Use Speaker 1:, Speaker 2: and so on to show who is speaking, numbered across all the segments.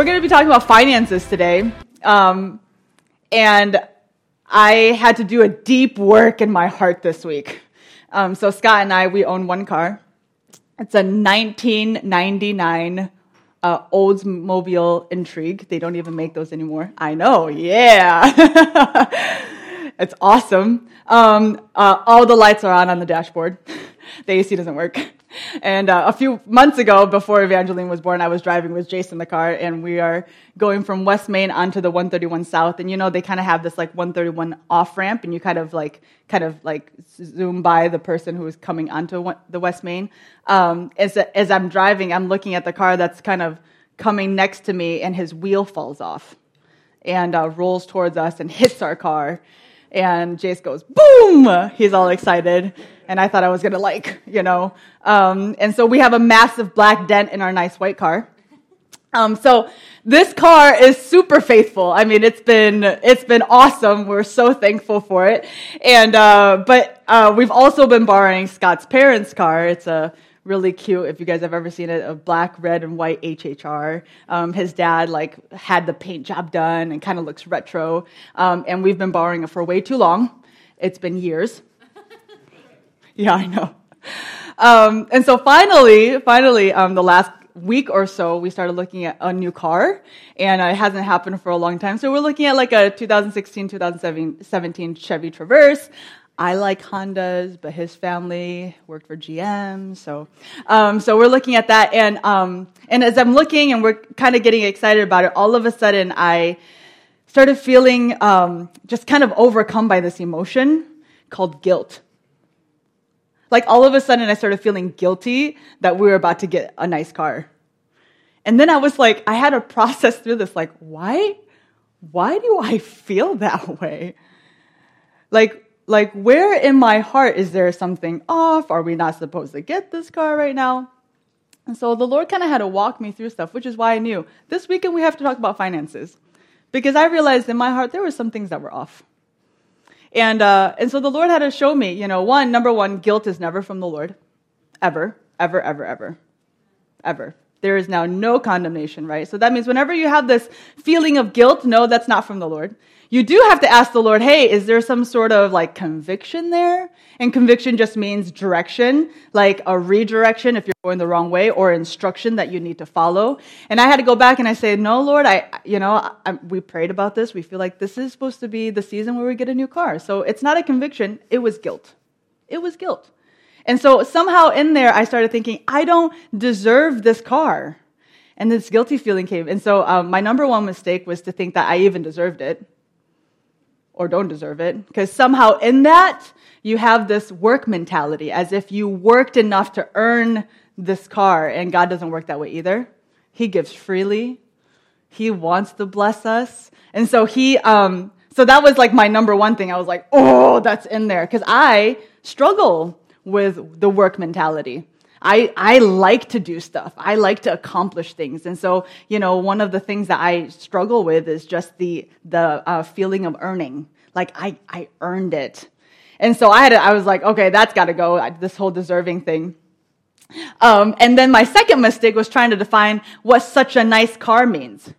Speaker 1: we're going to be talking about finances today. Um, and I had to do a deep work in my heart this week. Um, so Scott and I, we own one car. It's a 1999 uh, Oldsmobile Intrigue. They don't even make those anymore. I know, yeah. it's awesome. Um, uh, all the lights are on on the dashboard. the AC doesn't work. And uh, a few months ago, before Evangeline was born, I was driving with Jason in the car, and we are going from West Main onto the 131 South. And you know, they kind of have this like 131 off ramp, and you kind of like kind of like zoom by the person who is coming onto the West Main. Um, as as I'm driving, I'm looking at the car that's kind of coming next to me, and his wheel falls off and uh, rolls towards us and hits our car. And Jace goes, boom! He's all excited. And I thought I was gonna like, you know. Um, and so we have a massive black dent in our nice white car. Um, so this car is super faithful. I mean, it's been it's been awesome. We're so thankful for it. And uh, but uh, we've also been borrowing Scott's parents' car. It's a really cute. If you guys have ever seen it, a black, red, and white HHR. Um, his dad like had the paint job done and kind of looks retro. Um, and we've been borrowing it for way too long. It's been years. yeah, I know. Um, and so finally, finally, um, the last week or so, we started looking at a new car, and it hasn't happened for a long time. So we're looking at like a 2016, 2017 Chevy Traverse. I like Hondas, but his family worked for GM, so um, so we're looking at that, and um, and as I'm looking and we're kind of getting excited about it, all of a sudden I started feeling um, just kind of overcome by this emotion called guilt. Like all of a sudden I started feeling guilty that we were about to get a nice car, and then I was like, I had to process through this, like why, why do I feel that way? Like like, where in my heart is there something off? Are we not supposed to get this car right now? And so the Lord kind of had to walk me through stuff, which is why I knew this weekend we have to talk about finances. Because I realized in my heart there were some things that were off. And, uh, and so the Lord had to show me, you know, one, number one, guilt is never from the Lord. Ever, ever, ever, ever, ever. There is now no condemnation, right? So that means whenever you have this feeling of guilt, no, that's not from the Lord you do have to ask the Lord, hey, is there some sort of like conviction there? And conviction just means direction, like a redirection if you're going the wrong way or instruction that you need to follow. And I had to go back and I say, no, Lord, I, you know, I, we prayed about this. We feel like this is supposed to be the season where we get a new car. So it's not a conviction. It was guilt. It was guilt. And so somehow in there, I started thinking, I don't deserve this car. And this guilty feeling came. And so um, my number one mistake was to think that I even deserved it or don't deserve it. Because somehow in that, you have this work mentality, as if you worked enough to earn this car, and God doesn't work that way either. He gives freely. He wants to bless us. And so he, um, so that was like my number one thing. I was like, oh, that's in there. Because I struggle with the work mentality. I, I like to do stuff. I like to accomplish things. And so, you know, one of the things that I struggle with is just the, the uh, feeling of earning. Like I, I earned it. And so I had, I was like, okay, that's got to go. This whole deserving thing. Um, and then my second mistake was trying to define what such a nice car means.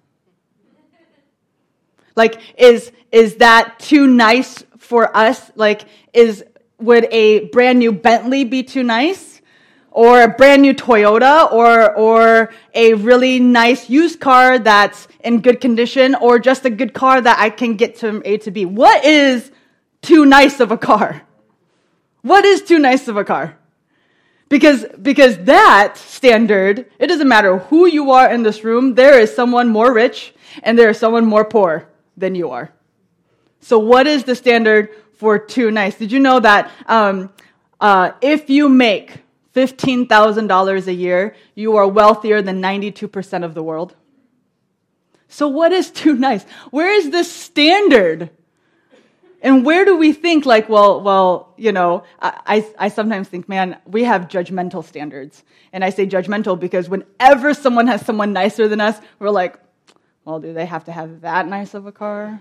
Speaker 1: Like, is, is that too nice for us? Like, is, would a brand new Bentley be too nice? Or a brand new Toyota or, or a really nice used car that's in good condition or just a good car that I can get from A to B. What is too nice of a car? What is too nice of a car? Because, because that standard, it doesn't matter who you are in this room, there is someone more rich and there is someone more poor than you are. So what is the standard for too nice? Did you know that um, uh, if you make $15,000 a year, you are wealthier than 92% of the world. So, what is too nice? Where is this standard? And where do we think, like, well, well, you know, I, I, I sometimes think, man, we have judgmental standards. And I say judgmental because whenever someone has someone nicer than us, we're like, well, do they have to have that nice of a car?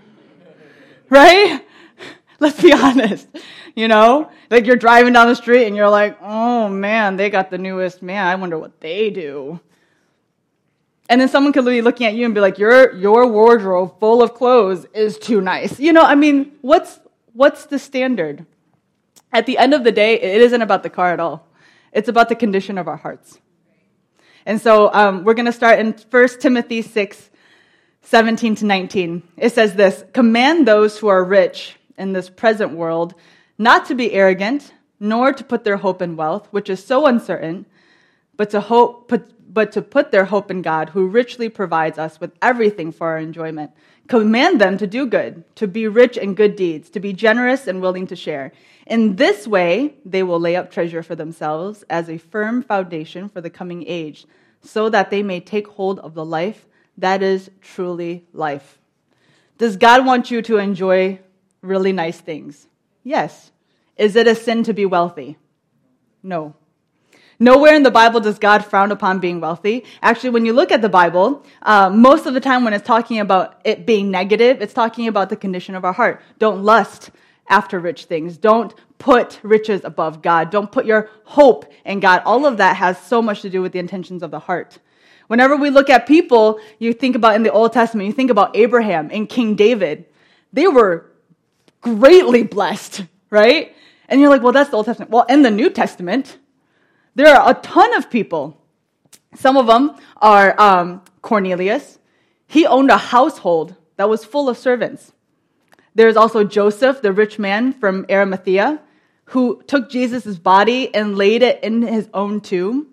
Speaker 1: right? Let's be honest. You know, like you're driving down the street and you're like, oh man, they got the newest man. I wonder what they do. And then someone could be looking at you and be like, your, your wardrobe full of clothes is too nice. You know, I mean, what's, what's the standard? At the end of the day, it isn't about the car at all. It's about the condition of our hearts. And so um, we're going to start in 1 Timothy 6, 17 to 19. It says this Command those who are rich in this present world not to be arrogant, nor to put their hope in wealth, which is so uncertain, but to hope, put, but to put their hope in God, who richly provides us with everything for our enjoyment. Command them to do good, to be rich in good deeds, to be generous and willing to share. In this way, they will lay up treasure for themselves as a firm foundation for the coming age, so that they may take hold of the life that is truly life. Does God want you to enjoy really nice things? Yes. Is it a sin to be wealthy? No. Nowhere in the Bible does God frown upon being wealthy. Actually, when you look at the Bible, uh, most of the time when it's talking about it being negative, it's talking about the condition of our heart. Don't lust after rich things. Don't put riches above God. Don't put your hope in God. All of that has so much to do with the intentions of the heart. Whenever we look at people, you think about in the Old Testament, you think about Abraham and King David. They were greatly blessed, right? And you're like, well, that's the Old Testament. Well, in the New Testament, there are a ton of people. Some of them are um, Cornelius. He owned a household that was full of servants. There's also Joseph, the rich man from Arimathea, who took Jesus' body and laid it in his own tomb.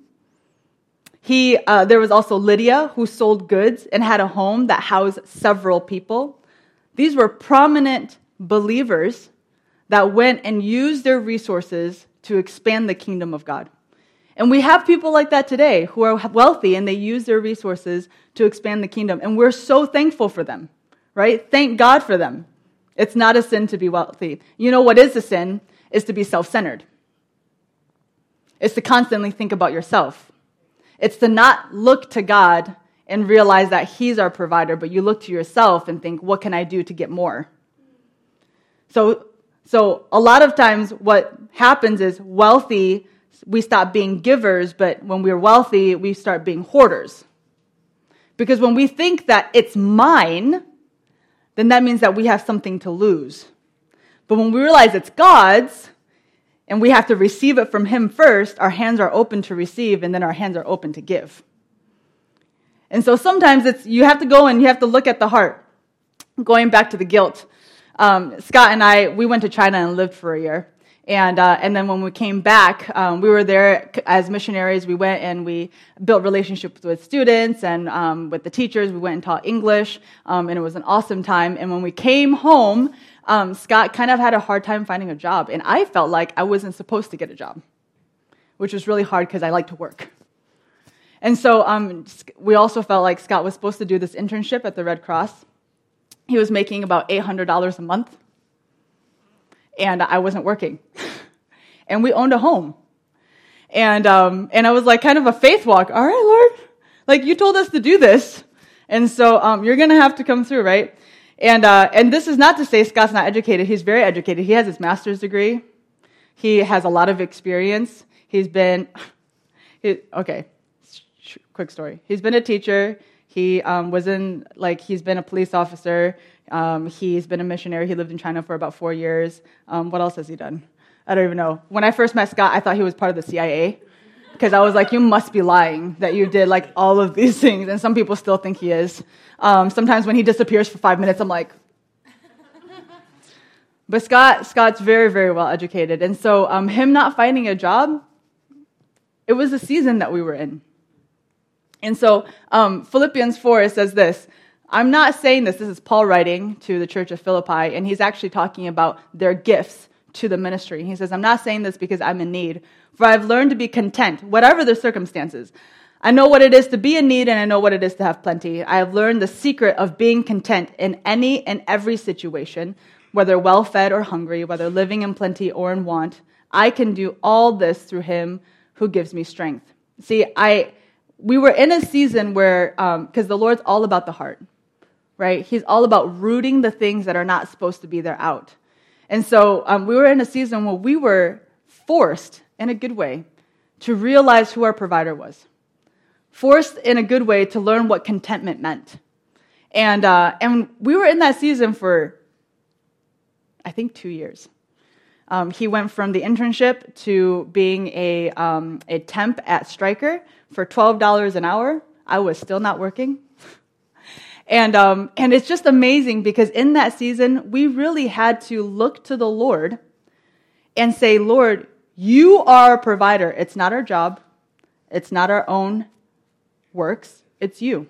Speaker 1: He, uh, there was also Lydia, who sold goods and had a home that housed several people. These were prominent believers that went and used their resources to expand the kingdom of God. And we have people like that today who are wealthy and they use their resources to expand the kingdom. And we're so thankful for them, right? Thank God for them. It's not a sin to be wealthy. You know what is a sin? Is to be self centered. It's to constantly think about yourself. It's to not look to God and realize that He's our provider, but you look to yourself and think, what can I do to get more? So, so a lot of times what happens is wealthy we stop being givers, but when we're wealthy, we start being hoarders. Because when we think that it's mine, then that means that we have something to lose. But when we realize it's God's, and we have to receive it from Him first, our hands are open to receive, and then our hands are open to give. And so sometimes it's you have to go and you have to look at the heart. Going back to the guilt, um, Scott and I we went to China and lived for a year, and, uh, and then when we came back, um, we were there as missionaries. We went and we built relationships with students and um, with the teachers. We went and taught English, um, and it was an awesome time. And when we came home, um, Scott kind of had a hard time finding a job. And I felt like I wasn't supposed to get a job, which was really hard because I like to work. And so um, we also felt like Scott was supposed to do this internship at the Red Cross. He was making about $800 a month and I wasn't working. and we owned a home. And, um, and I was like kind of a faith walk. All right, Lord, like you told us to do this. And so um, you're going to have to come through, right? And, uh, and this is not to say Scott's not educated. He's very educated. He has his master's degree. He has a lot of experience. He's been, he, okay, quick story. He's been a teacher. He um, was in, like, he's been a police officer. Um, he's been a missionary. He lived in China for about four years. Um, what else has he done? I don't even know. When I first met Scott, I thought he was part of the CIA because I was like, you must be lying that you did like all of these things. And some people still think he is. Um, sometimes when he disappears for five minutes, I'm like, but Scott, Scott's very, very well educated. And so um, him not finding a job, it was a season that we were in. And so um, Philippians 4 says this I'm not saying this, this is Paul writing to the church of Philippi, and he's actually talking about their gifts to the ministry. He says, I'm not saying this because I'm in need, for I've learned to be content, whatever the circumstances. I know what it is to be in need, and I know what it is to have plenty. I have learned the secret of being content in any and every situation, whether well fed or hungry, whether living in plenty or in want. I can do all this through him who gives me strength. See, I, we were in a season where, because um, the Lord's all about the heart right? He's all about rooting the things that are not supposed to be there out. And so um, we were in a season where we were forced, in a good way, to realize who our provider was. forced in a good way to learn what contentment meant. And, uh, and we were in that season for, I think, two years. Um, he went from the internship to being a, um, a temp at Stryker for $12 an hour. I was still not working. and, um, and it's just amazing because in that season, we really had to look to the Lord and say, Lord, you are a provider. It's not our job. It's not our own works. It's you.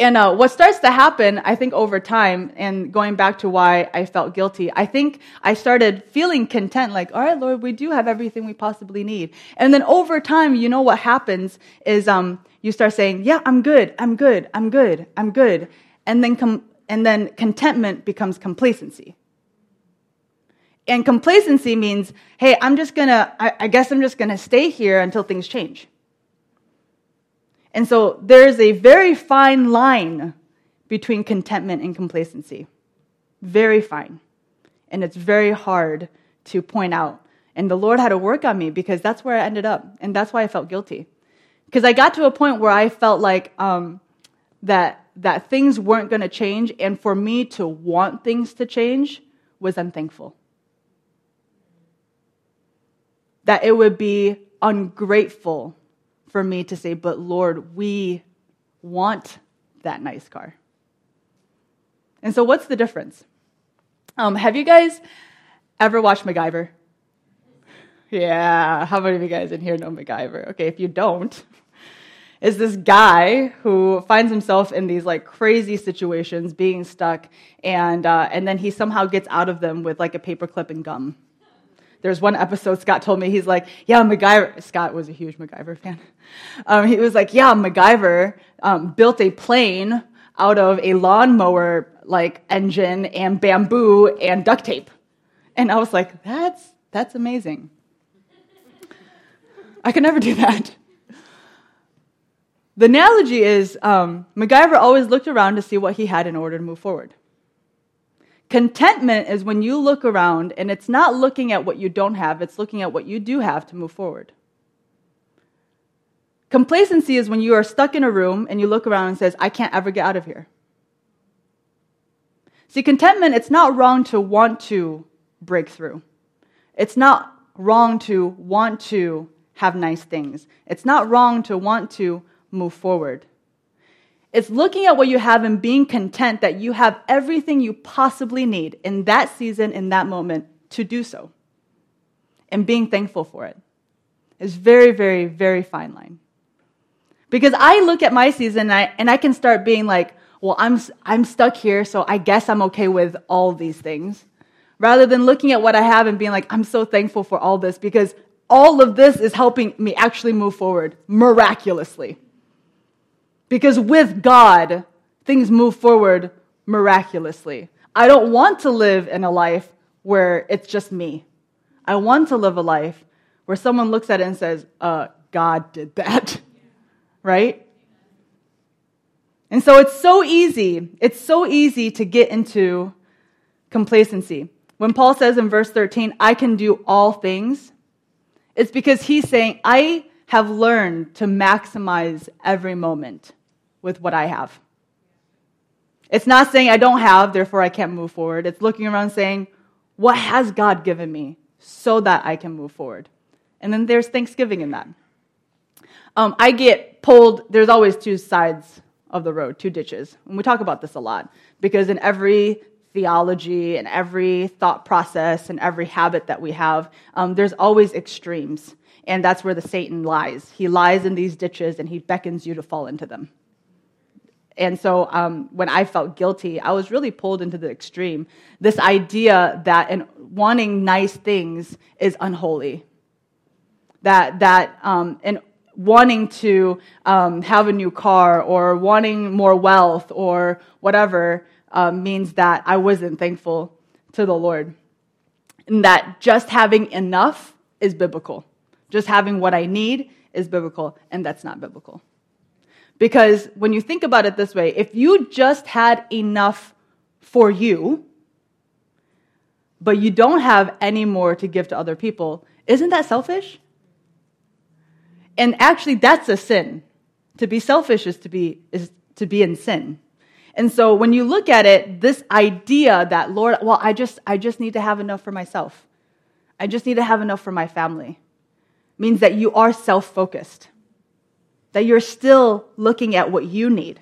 Speaker 1: And uh, what starts to happen, I think, over time, and going back to why I felt guilty, I think I started feeling content, like, all right, Lord, we do have everything we possibly need. And then over time, you know what happens is um, you start saying, yeah, I'm good, I'm good, I'm good, I'm good. And then, com- and then contentment becomes complacency. And complacency means, hey, I'm just gonna, I, I guess I'm just gonna stay here until things change. And so there's a very fine line between contentment and complacency. Very fine. And it's very hard to point out. And the Lord had to work on me because that's where I ended up. And that's why I felt guilty. Because I got to a point where I felt like um, that, that things weren't going to change. And for me to want things to change was unthankful. That it would be ungrateful for me to say, but Lord, we want that nice car. And so, what's the difference? Um, have you guys ever watched MacGyver? Yeah, how many of you guys in here know MacGyver? Okay, if you don't, is this guy who finds himself in these like crazy situations, being stuck, and uh, and then he somehow gets out of them with like a paperclip and gum. There's one episode Scott told me, he's like, yeah, MacGyver, Scott was a huge MacGyver fan. Um, he was like, yeah, MacGyver um, built a plane out of a lawnmower like engine and bamboo and duct tape. And I was like, that's, that's amazing. I could never do that. The analogy is um, MacGyver always looked around to see what he had in order to move forward. Contentment is when you look around and it's not looking at what you don't have, it's looking at what you do have to move forward. Complacency is when you are stuck in a room and you look around and says, I can't ever get out of here. See, contentment, it's not wrong to want to break through. It's not wrong to want to have nice things. It's not wrong to want to move forward. It's looking at what you have and being content that you have everything you possibly need in that season, in that moment, to do so. And being thankful for it is very, very, very fine line. Because I look at my season and I, and I can start being like, well, I'm, I'm stuck here, so I guess I'm okay with all these things. Rather than looking at what I have and being like, I'm so thankful for all this because all of this is helping me actually move forward miraculously. Because with God, things move forward miraculously. I don't want to live in a life where it's just me. I want to live a life where someone looks at it and says, uh, God did that, right? And so it's so easy, it's so easy to get into complacency. When Paul says in verse 13, I can do all things, it's because he's saying, I have learned to maximize every moment with what I have. It's not saying I don't have, therefore I can't move forward. It's looking around saying, what has God given me so that I can move forward? And then there's thanksgiving in that. Um, I get pulled, there's always two sides of the road, two ditches. And we talk about this a lot because in every theology and every thought process and every habit that we have, um, there's always extremes. And that's where the Satan lies. He lies in these ditches and he beckons you to fall into them. And so um, when I felt guilty, I was really pulled into the extreme. This idea that in wanting nice things is unholy. That, that um, in wanting to um, have a new car or wanting more wealth or whatever um, means that I wasn't thankful to the Lord. And that just having enough is biblical. Just having what I need is biblical, and that's not biblical. Because when you think about it this way, if you just had enough for you, but you don't have any more to give to other people, isn't that selfish? And actually, that's a sin, To be selfish is to be, is to be in sin. And so when you look at it, this idea that, Lord, well, I just, I just need to have enough for myself. I just need to have enough for my family means that you are self focused, that you're still looking at what you need.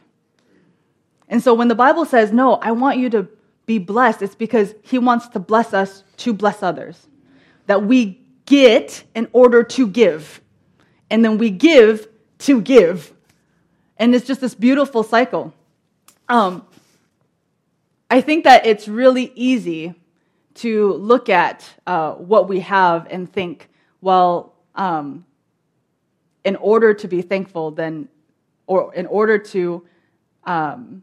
Speaker 1: And so when the Bible says, no, I want you to be blessed, it's because He wants to bless us to bless others. That we get in order to give. And then we give to give. And it's just this beautiful cycle. Um, I think that it's really easy to look at uh, what we have and think, well, um, in order to be thankful, then, or in order to, um,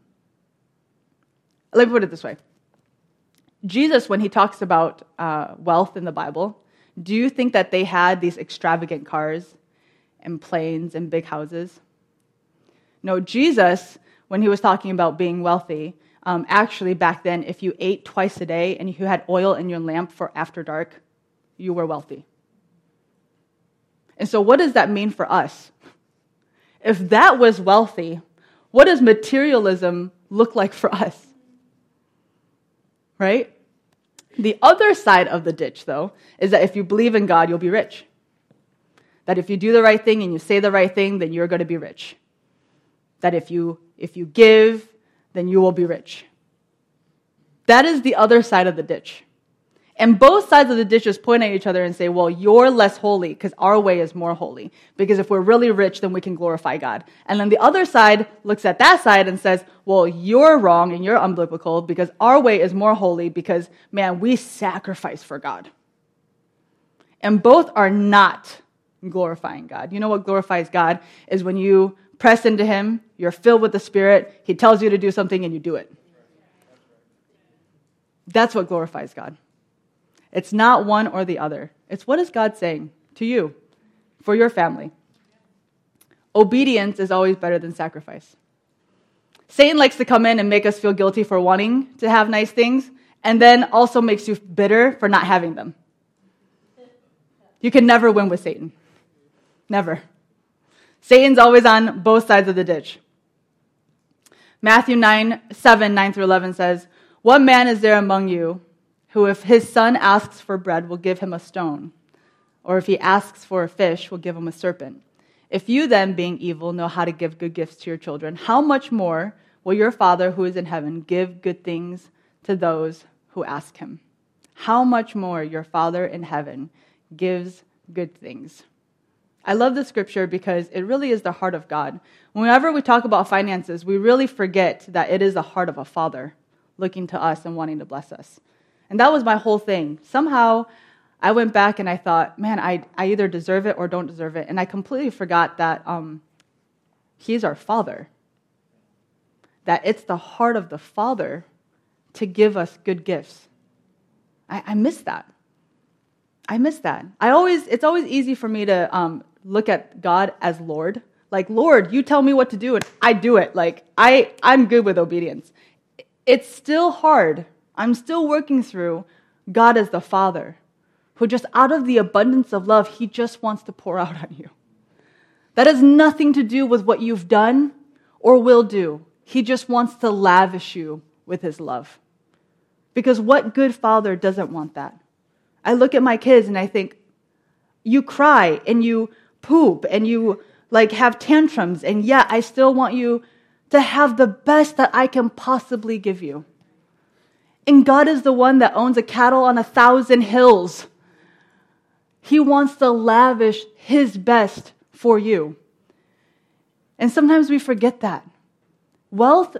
Speaker 1: let me put it this way. Jesus, when he talks about uh, wealth in the Bible, do you think that they had these extravagant cars and planes and big houses? No, Jesus, when he was talking about being wealthy, um, actually back then, if you ate twice a day and you had oil in your lamp for after dark, you were wealthy. And so, what does that mean for us? If that was wealthy, what does materialism look like for us? Right? The other side of the ditch, though, is that if you believe in God, you'll be rich. That if you do the right thing and you say the right thing, then you're going to be rich. That if you, if you give, then you will be rich. That is the other side of the ditch. And both sides of the ditches point at each other and say, well, you're less holy because our way is more holy. Because if we're really rich, then we can glorify God. And then the other side looks at that side and says, well, you're wrong and you're unbiblical because our way is more holy because, man, we sacrifice for God. And both are not glorifying God. You know what glorifies God is when you press into Him, you're filled with the Spirit, He tells you to do something and you do it. That's what glorifies God. It's not one or the other. It's what is God saying to you for your family? Obedience is always better than sacrifice. Satan likes to come in and make us feel guilty for wanting to have nice things, and then also makes you bitter for not having them. You can never win with Satan. Never. Satan's always on both sides of the ditch. Matthew 9, 7, 9 through 11 says, What man is there among you who, if his son asks for bread, will give him a stone, or if he asks for a fish, will give him a serpent. If you then, being evil, know how to give good gifts to your children, how much more will your Father who is in heaven give good things to those who ask him? How much more your Father in heaven gives good things. I love the scripture because it really is the heart of God. Whenever we talk about finances, we really forget that it is the heart of a father looking to us and wanting to bless us. And that was my whole thing. Somehow I went back and I thought, man, I, I either deserve it or don't deserve it. And I completely forgot that um, He's our Father. That it's the heart of the Father to give us good gifts. I, I miss that. I miss that. I always, it's always easy for me to um, look at God as Lord. Like, Lord, you tell me what to do and I do it. Like, I, I'm good with obedience. It's still hard I'm still working through God as the Father, who just out of the abundance of love, He just wants to pour out on you. That has nothing to do with what you've done or will do. He just wants to lavish you with His love. Because what good father doesn't want that? I look at my kids and I think, you cry and you poop and you like have tantrums, and yet I still want you to have the best that I can possibly give you. And God is the one that owns a cattle on a thousand hills. He wants to lavish His best for you. And sometimes we forget that. Wealth,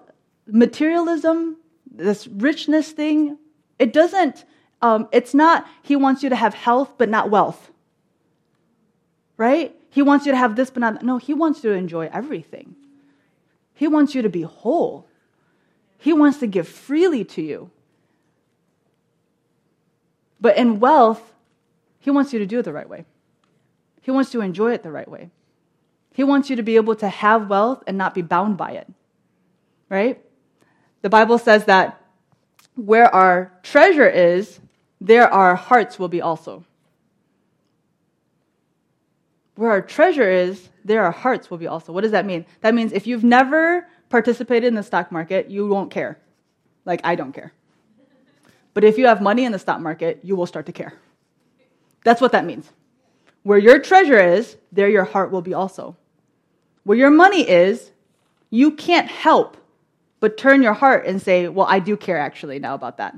Speaker 1: materialism, this richness thing, it doesn't, um, it's not, He wants you to have health, but not wealth. Right? He wants you to have this, but not, no, He wants you to enjoy everything. He wants you to be whole. He wants to give freely to you. But in wealth, He wants you to do it the right way. He wants you to enjoy it the right way. He wants you to be able to have wealth and not be bound by it. Right? The Bible says that where our treasure is, there our hearts will be also. Where our treasure is, there our hearts will be also. What does that mean? That means if you've never participated in the stock market, you won't care. Like, I don't care. But if you have money in the stock market, you will start to care. That's what that means. Where your treasure is, there your heart will be also. Where your money is, you can't help but turn your heart and say, Well, I do care actually now about that.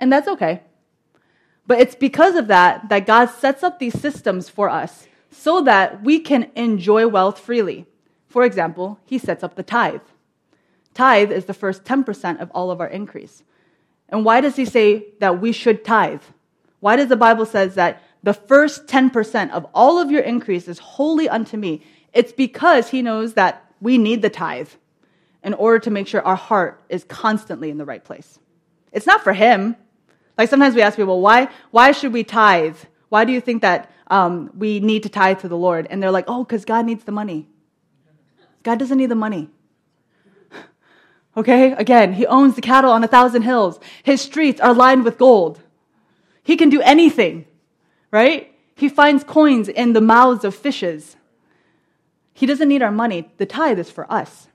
Speaker 1: And that's okay. But it's because of that that God sets up these systems for us so that we can enjoy wealth freely. For example, He sets up the tithe. Tithe is the first 10% of all of our increase. And why does He say that we should tithe? Why does the Bible says that the first 10% of all of your increase is holy unto me? It's because He knows that we need the tithe in order to make sure our heart is constantly in the right place. It's not for Him. Like sometimes we ask people, why, why should we tithe? Why do you think that um, we need to tithe to the Lord? And they're like, oh, because God needs the money. God doesn't need the money. Okay? Again, he owns the cattle on a thousand hills. His streets are lined with gold. He can do anything, right? He finds coins in the mouths of fishes. He doesn't need our money. The tithe is for us.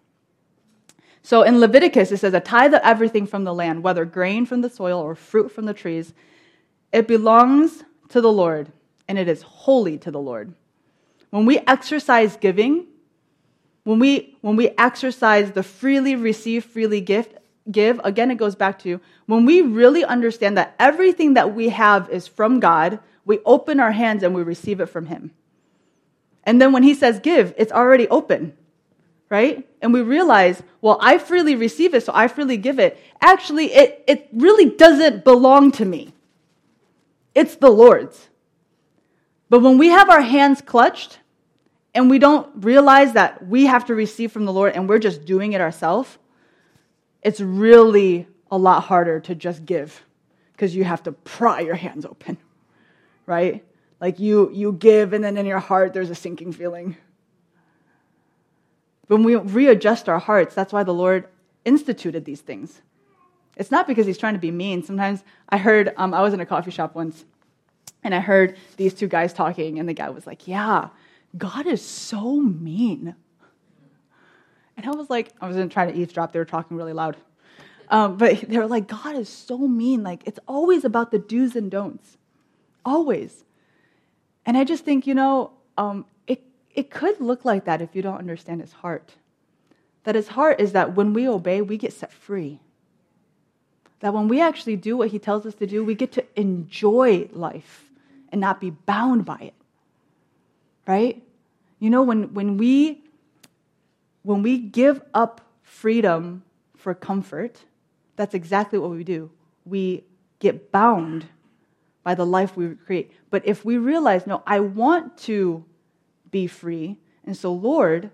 Speaker 1: So in Leviticus, it says, a tithe of everything from the land, whether grain from the soil or fruit from the trees, it belongs to the Lord, and it is holy to the Lord. When we exercise giving, when we, when we exercise the freely receive, freely gift, give, again, it goes back to when we really understand that everything that we have is from God, we open our hands and we receive it from Him. And then when He says give, it's already open, right? And we realize, well, I freely receive it, so I freely give it. Actually, it, it really doesn't belong to me, it's the Lord's. But when we have our hands clutched, and we don't realize that we have to receive from the Lord and we're just doing it ourselves, it's really a lot harder to just give because you have to pry your hands open, right? Like you, you give, and then in your heart there's a sinking feeling. When we readjust our hearts, that's why the Lord instituted these things. It's not because he's trying to be mean. Sometimes I heard, um, I was in a coffee shop once, and I heard these two guys talking, and the guy was like, Yeah, God is so mean. And I was like, I wasn't trying to eavesdrop, they were talking really loud. Um, but they were like, God is so mean. Like, it's always about the do's and don'ts. Always. And I just think, you know, um, it, it could look like that if you don't understand his heart. That his heart is that when we obey, we get set free. That when we actually do what he tells us to do, we get to enjoy life and not be bound by it right? You know, when, when, we, when we give up freedom for comfort, that's exactly what we do. We get bound by the life we create. But if we realize, no, I want to be free, and so, Lord,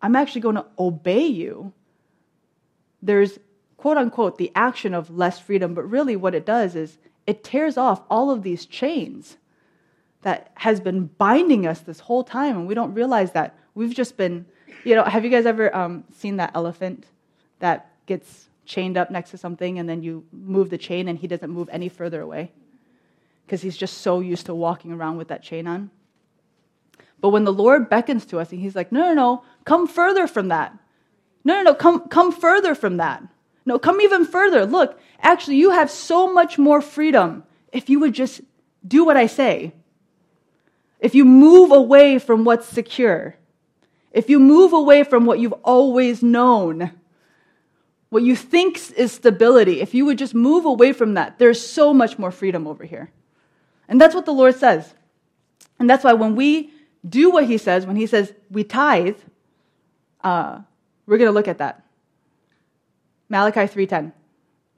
Speaker 1: I'm actually going to obey you, there's quote unquote the action of less freedom, but really what it does is it tears off all of these chains that has been binding us this whole time, and we don't realize that we've just been, you know, have you guys ever um, seen that elephant that gets chained up next to something, and then you move the chain, and he doesn't move any further away because he's just so used to walking around with that chain on? But when the Lord beckons to us, and He's like, no, no, no, come further from that. No, no, no, come, come further from that. No, come even further. Look, actually, you have so much more freedom if you would just do what I say. If you move away from what's secure, if you move away from what you've always known, what you think is stability, if you would just move away from that, there's so much more freedom over here. And that's what the Lord says. And that's why when we do what He says, when He says we tithe, uh, we're going to look at that. Malachi 3:10.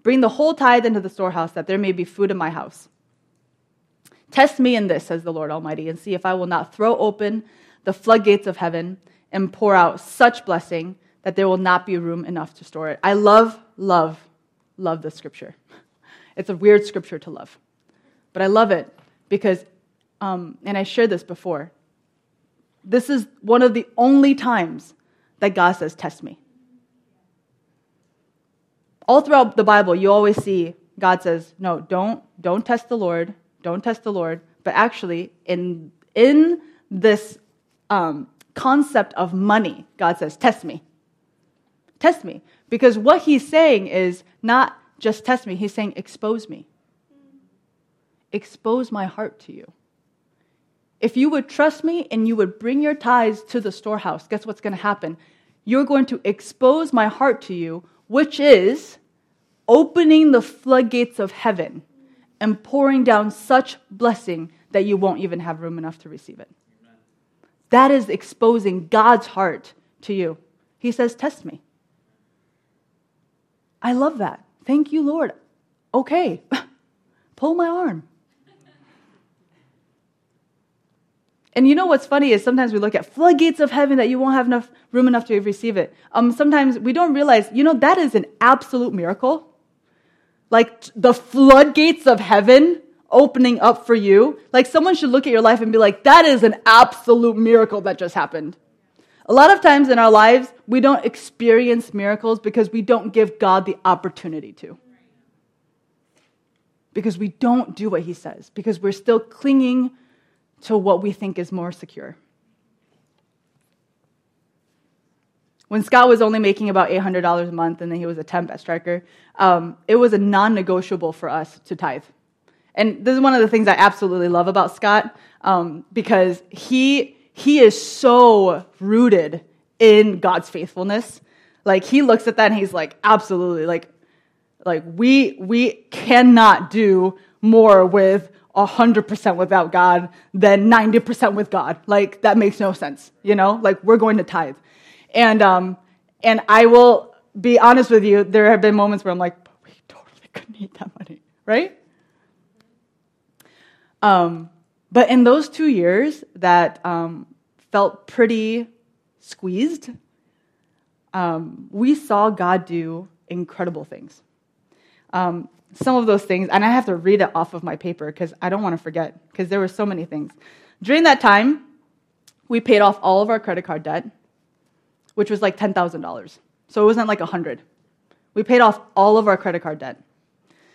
Speaker 1: Bring the whole tithe into the storehouse that there may be food in my house. Test me in this, says the Lord Almighty, and see if I will not throw open the floodgates of heaven and pour out such blessing that there will not be room enough to store it. I love, love, love this scripture. It's a weird scripture to love, but I love it because, um, and I shared this before, this is one of the only times that God says, Test me. All throughout the Bible, you always see God says, No, don't, don't test the Lord don't test the Lord. But actually, in, in this um, concept of money, God says, Test me. Test me. Because what he's saying is not just test me, he's saying, Expose me. Expose my heart to you. If you would trust me and you would bring your tithes to the storehouse, guess what's going to happen? You're going to expose my heart to you, which is opening the floodgates of heaven and pouring down such blessing that you won't even have room enough to receive it. Amen. That is exposing God's heart to you. He says, Test me. I love that. Thank you, Lord. Okay, pull my arm. And you know what's funny is sometimes we look at floodgates of heaven that you won't have enough room enough to receive it. Um, sometimes we don't realize, you know, that is an absolute miracle. Like the floodgates of heaven opening up for you. Like someone should look at your life and be like, that is an absolute miracle that just happened. A lot of times in our lives, we don't experience miracles because we don't give God the opportunity to. Because we don't do what He says, because we're still clinging to what we think is more secure. When Scott was only making about $800 a month and then he was a temp at Stryker, um, it was a non negotiable for us to tithe. And this is one of the things I absolutely love about Scott um, because he, he is so rooted in God's faithfulness. Like he looks at that and he's like, absolutely, like, like we, we cannot do more with 100% without God than 90% with God. Like, that makes no sense, you know? Like, we're going to tithe. And, um, and I will be honest with you, there have been moments where I'm like, we totally could need that money, right? Um, but in those two years that um, felt pretty squeezed, um, we saw God do incredible things. Um, some of those things, and I have to read it off of my paper because I don't want to forget, because there were so many things. During that time, we paid off all of our credit card debt, which was like $10,000. So it wasn't like 100 We paid off all of our credit card debt.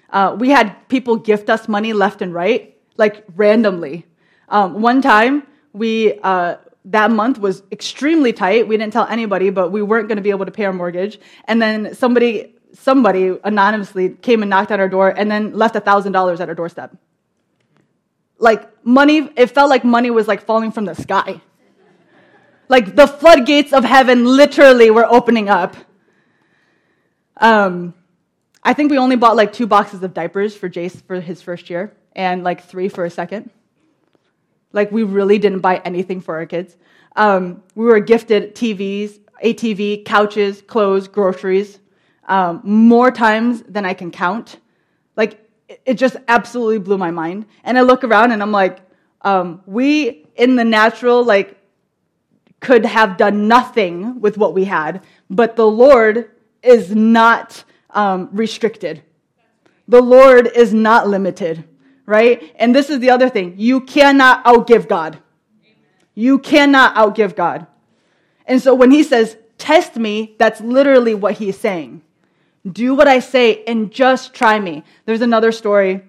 Speaker 1: Uh, we had people gift us money left and right, like randomly. Um, one time, we, uh, that month was extremely tight. We didn't tell anybody, but we weren't going to be able to pay our mortgage. And then somebody somebody anonymously came and knocked on our door and then left $1,000 at our doorstep. Like money, it felt like money was like falling from the sky. Like the floodgates of heaven literally were opening up. Um, I think we only bought like two boxes of diapers for Jace for his first year and like three for a second. Like we really didn't buy anything for our kids. Um, we were gifted TVs, ATV, couches, clothes, groceries um, more times than I can count. Like, it just absolutely blew my mind. And I look around and I'm like, um, we in the natural, like, could have done nothing with what we had, but the Lord is not um, restricted. The Lord is not limited, right? And this is the other thing you cannot outgive God. You cannot outgive God. And so when he says, test me, that's literally what he's saying. Do what I say and just try me. There's another story,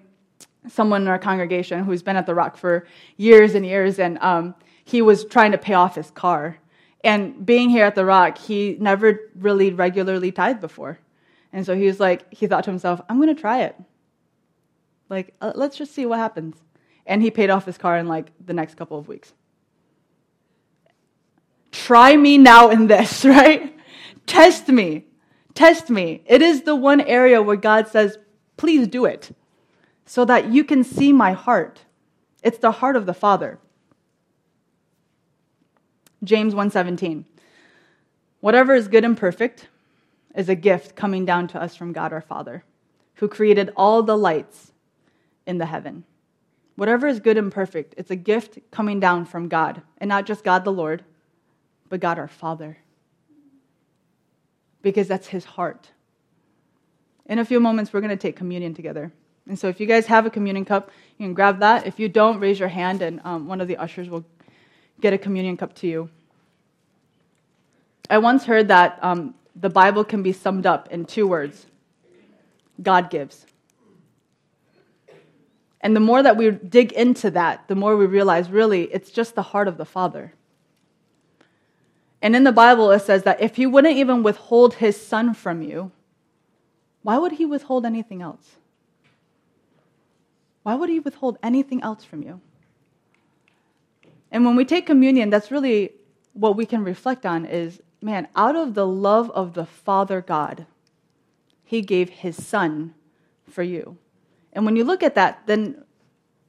Speaker 1: someone in our congregation who's been at the Rock for years and years, and um, he was trying to pay off his car. And being here at the Rock, he never really regularly tithed before. And so he was like, he thought to himself, I'm going to try it. Like, uh, let's just see what happens. And he paid off his car in like the next couple of weeks. Try me now in this, right? Test me. Test me. It is the one area where God says, please do it, so that you can see my heart. It's the heart of the Father. James 1:17. Whatever is good and perfect is a gift coming down to us from God our Father, who created all the lights in the heaven. Whatever is good and perfect, it's a gift coming down from God, and not just God the Lord, but God our Father because that's his heart. In a few moments, we're going to take communion together. And so, if you guys have a communion cup, you can grab that. If you don't, raise your hand, and um, one of the ushers will get a communion cup to you. I once heard that um, the Bible can be summed up in two words God gives. And the more that we dig into that, the more we realize really it's just the heart of the Father. And in the Bible, it says that if he wouldn't even withhold his son from you, why would he withhold anything else? Why would he withhold anything else from you? And when we take communion, that's really what we can reflect on is man, out of the love of the Father God, he gave his son for you. And when you look at that, then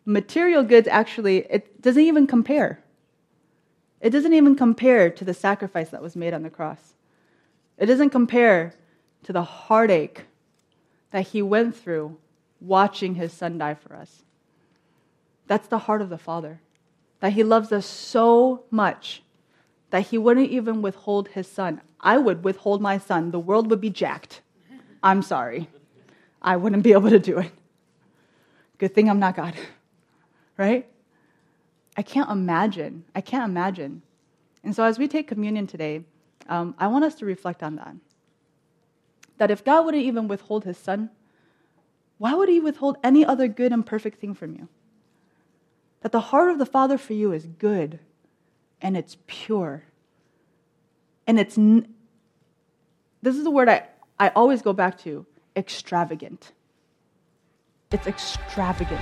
Speaker 1: material goods actually, it doesn't even compare. It doesn't even compare to the sacrifice that was made on the cross. It doesn't compare to the heartache that he went through watching his son die for us. That's the heart of the Father. That he loves us so much that he wouldn't even withhold his son. I would withhold my son. The world would be jacked. I'm sorry. I wouldn't be able to do it. Good thing I'm not God. Right? I can't imagine. I can't imagine. And so as we take communion today, um, I want us to reflect on that. That if God wouldn't even withhold his son, why would he withhold any other good and perfect thing from you? That the heart of the Father for you is good and it's pure. And it's, n- this is the word I, I always go back to extravagant. It's extravagant.